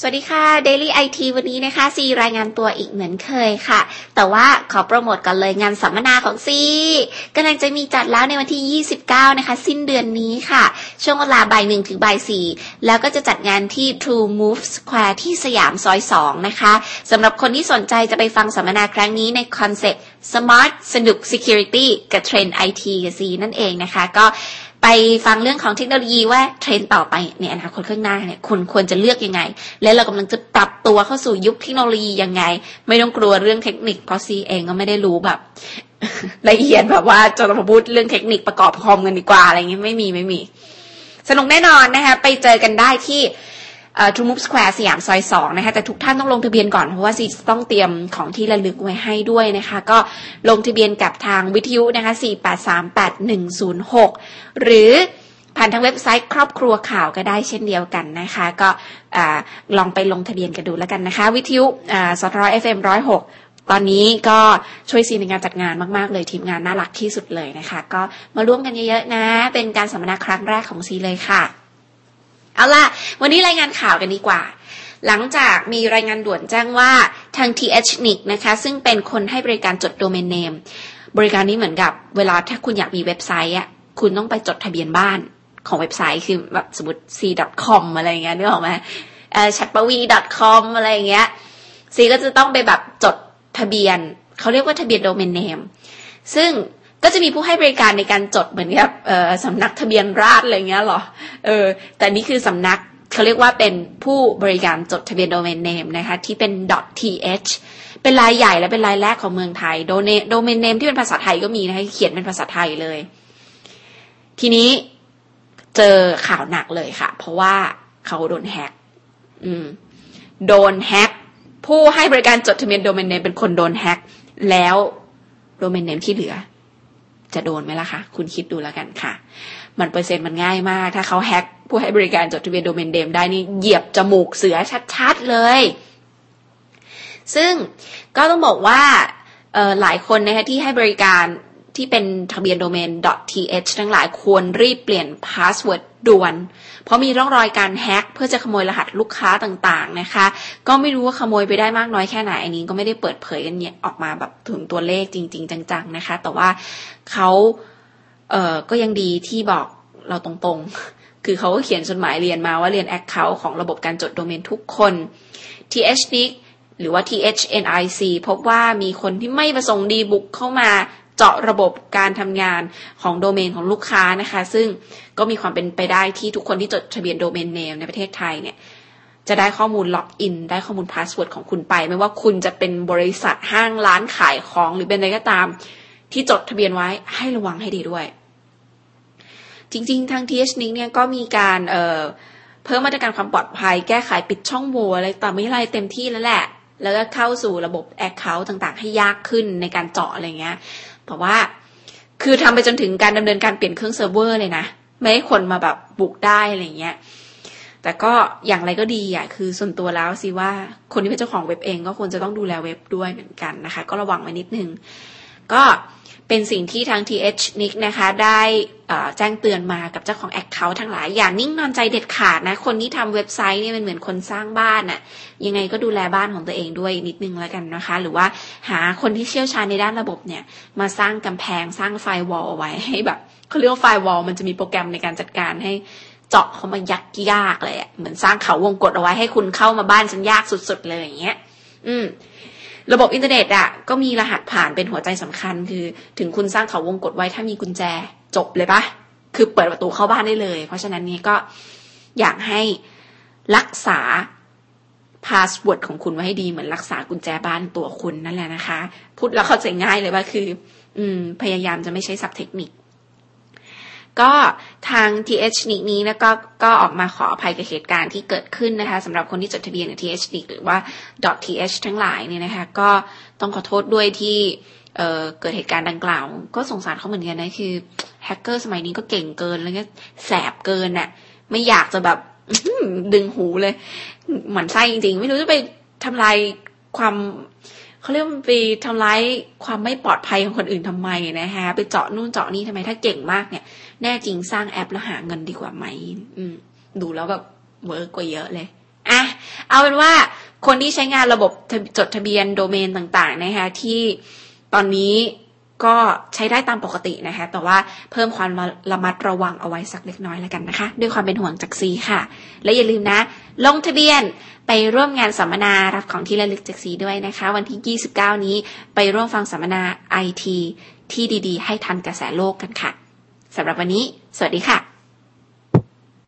สวัสดีค่ะ Daily IT วันนี้นะคะซีรายงานตัวอีกเหมือนเคยค่ะ แต่ว่าขอโปรโมทกันเลยงานสัมมนาของซีกำลังจะมีจัดแล้วในวันที่ 29 นะคะ สิ้นเดือนนี้ค่ะ ช่วงเวลาบ่ายหนึ่งถึงบ่ายสี่แล้วก็จะจัดงานที่ True Move Square ที่สยามซอย2นะคะสำหรับคนที่สนใจจะไปฟังสัมมนาครั้งนี้ใน concept Smart สนุก Security กับ trend IT กับซีนั่นเองนะคะ ก็ ไปฟังเรื่องของเทคโนโลยีว่าเทรนต่อไปในอนาคตข้างหน้าเนี่ยคุณควรจะเลือกยังไง และเรากำลังจะปรับตัวเข้าสู่ยุคเทคโนโลยียังไง ไม่ต้องกลัวเรื่องเทคนิคเพราะซีเองก็ไม่ได้รู้แบบละเอียดแบบว่าจะมาพูดเรื่องเทคนิคประกอบคอมกันดีกว่าอะไรเงี้ยไม่มีไม่มี สนุกแน่นอนนะคะไปเจอกันได้ที่ True Move Square สยามซอยสองนะคะแต่ทุกท่านต้องลงทะเบียนก่อนเพราะว่าซีต้องเตรียมของที่ระลึกไว้ให้ด้วยนะคะ ก็ลงทะเบียนกับทางวิทยุนะคะ4838106 หรือผ่านทางเว็บไซต์ครอบครัวข่าวก็ได้เช่นเดียวกันนะคะ ก็ลองไปลงทะเบียนกันดูแล้วกันนะคะ วิทยุ ส.ทร. FM ร้อยหกตอนนี้ก็ช่วยซีในการจัดงานมากๆเลยทีมงานน่ารักที่สุดเลยนะคะ ก็มาร่วมกันเยอะๆนะ เป็นการสัมมนาครั้งแรกของซีเลยค่ะ เอาล่ะ วันนี้รายงานข่าวกันดีกว่า หลังจากมีรายงานด่วนแจ้งว่าทาง THNIC นะคะ ซึ่งเป็นคนให้บริการจดโดเมนเนม บริการนี้เหมือนกับ เวลาถ้าคุณอยากมีเว็บไซต์อะคุณต้องไปจดทะเบียนบ้านของเว็บไซต์คือแบบสมมติ c.com อะไรเงี้ยนึกออกไหมเอ่อ chatpawi.com อะไรเงี้ยซีก็จะต้องไปแบบจดทะเบียน เขาเรียกว่าทะเบียนโดเมนเนมซึ่ง ก็จะมีผู้ให้บริการในการจดเหมือนกับสำนักทะเบียนราษฎรอะไรเงี้ยหรอเออแต่นี่คือสำนักเขาเรียกว่าเป็นผู้บริการจดทะเบียนโดเมนเนมนะคะที่เป็น .th เป็นรายใหญ่และเป็นรายแรกของเมืองไทย โดเนโดเมนเนมที่เป็นภาษาไทยก็มีนะคะเขียนเป็นภาษาไทยเลย ทีนี้เจอข่าวหนักเลยค่ะ เพราะว่าเขาโดนแฮกอืม โดนแฮกผู้ให้บริการจดทะเบียนโดเมนเนมเป็นคนโดนแฮกแล้วโดเมนเนมที่เหลือ จะโดนไหมล่ะคะ คุณคิดดูแล้วกันค่ะ มันเปอร์เซ็นต์มันง่ายมาก ถ้าเขา hack ผู้ให้บริการจดทะเบียน domain name ได้นี่เหยียบจมูกเสือชัดๆเลย ซึ่งก็ต้องบอกว่าหลายคนนะคะที่ให้บริการ ที่เป็นทะเบียนโดเมน .th ทั้งหลายควรรีบเปลี่ยน password ด่วน เพราะมีร่องรอยการ hack เพื่อจะขโมยรหัสลูกค้าต่างๆนะคะ ก็ไม่รู้ว่าขโมยไปได้มากน้อยแค่ไหนอันนี้ก็ไม่ได้เปิดเผยกันออกมาแบบถึงตัวเลขจริง ๆ จังๆนะคะ แต่ว่าเขาเอ่อก็ยังดีที่บอกเราตรงๆ คือเขาก็เขียนจดหมายเรียนมาว่าเรียน account ของระบบการจดโดเมนทุกคน THNIC หรือว่า THNIC พบว่ามีคนที่ไม่ประสงค์ดีบุกเข้ามา เจาะระบบการทำงานของโดเมนของลูกค้านะคะ ซึ่งก็มีความเป็นไปได้ที่ทุกคนที่จดทะเบียน domain name ในประเทศไทยเนี่ยจะได้ข้อมูล login ได้ข้อมูล password ของคุณไป ไม่ว่าคุณจะเป็นบริษัทห้างร้านขายของหรือเป็นอะไรก็ตาม ที่จดทะเบียนไว้ให้ระวังให้ดีด้วย จริงๆ ทาง TH นี้เนี่ยก็มีการเเพิ่มมาตรการความปลอดภัย แก้ไขปิดช่องโหว่อะไรต่อไม่ไรเต็มที่แล้วแหละ แล้วก็เข้าสู่ระบบ Account ต่างๆ ให้ยากขึ้นในการเจาะอะไรเงี้ยแต่ว่าคือทำไปจนถึงการดำเนินการเปลี่ยนเครื่องเซิร์ฟเวอร์เลยนะ ไม่ให้คนมาแบบบุกได้อะไรเงี้ยแต่ก็อย่างไรก็ดีอะคือส่วนตัวแล้วสิว่าคนที่เป็นเจ้าของเว็บเองก็ควรจะต้องดูแลเว็บด้วยเหมือนกันนะคะ ก็ระวังไว้นิดนึง ก็ เป็นสิ่งที่ทาง THNIC นะคะได้แจ้งเตือนมากับเจ้าของ Account ทั้งหลาย อย่านิ่งนอนใจเด็ดขาดนะ คนที่ทำเว็บไซต์เนี่ยมันเหมือนคนสร้างบ้านอะยังไงก็ดูแลบ้านของตัวเองด้วยนิดนึงแล้วกันนะคะ หรือว่าหาคนที่เชี่ยวชาญในด้านระบบเนี่ย มาสร้างกำแพงสร้างไฟวอลเอาไว้ให้แบบเขาเรียกว่าไฟวอลมันจะมีโปรแกรมในการจัดการให้เจาะเข้ามายักยากเลยเหมือนสร้างเขาวงกดเอาไว้ให้คุณเข้ามาบ้านฉันยากสุดๆเลยอย่างเงี้ย อืม ระบบอินเทอร์เน็ตอะก็มีรหัสผ่านเป็นหัวใจสำคัญ คือถึงคุณสร้างเขาวงกตไว้ถ้ามีกุญแจจบเลยปะคือเปิดประตูเข้าบ้านได้เลย เพราะฉะนั้นนี่ก็อยากให้รักษา password ของคุณไว้ให้ดีเหมือนรักษากุญแจบ้านตัวคุณนั่นแหละนะคะ พูดแล้วเข้าใจง่ายเลยว่าคือ อืม พยายามจะไม่ใช้ศัพท์เทคนิค ก็ทาง TH นี้นี้นะก็ก็ออกมาขออภัยกับเหตุการณ์ที่เกิดขึ้นนะคะสำหรับคนที่จดทะเบียนกับ TH หรือว่า .th ทั้งหลายเนี่ยนะคะก็ต้องขอโทษด้วยที่เเกิดเหตุการณ์ดังกล่าว ก็สงสารเขาเหมือนกันนะคือแฮกเกอร์สมัยนี้ก็เก่งเกินแล้วก็แสบเกินน่ะไม่อยากจะแบบดึงหูเลย เหมือนไส้จริงๆ ไม่รู้จะไปทำลายความ เขาเรียกมันไปทำร้ายความไม่ปลอดภัยของคนอื่นทำไมนะฮะไปเจาะนู่นเจาะนี่ทำไม ถ้าเก่งมากเนี่ย แน่จริงสร้างแอปแล้วหาเงินดีกว่าไหมอืม ดูแล้วแบบเวิร์กกว่าเยอะเลยอะเอาเป็นว่าคนที่ใช้งานระบบจดทะเบียนโดเมนต่างๆนะคะที่ตอนนี้ ก็ใช้ได้ตามปกตินะคะ แต่ว่าเพิ่มความระมัดระวังเอาไว้สักเล็กน้อยแล้วกันนะคะ ด้วยความเป็นห่วงจากซีค่ะ และอย่าลืมนะ ลงทะเบียนไปร่วมงานสัมมนารับของที่ระลึกจากซีด้วยนะคะ วันที่ 29 นี้ไปร่วมฟังสัมมนาไอทีที่ดี ๆ ให้ทันกระแสโลกกันค่ะสำหรับวันนี้ สวัสดีค่ะ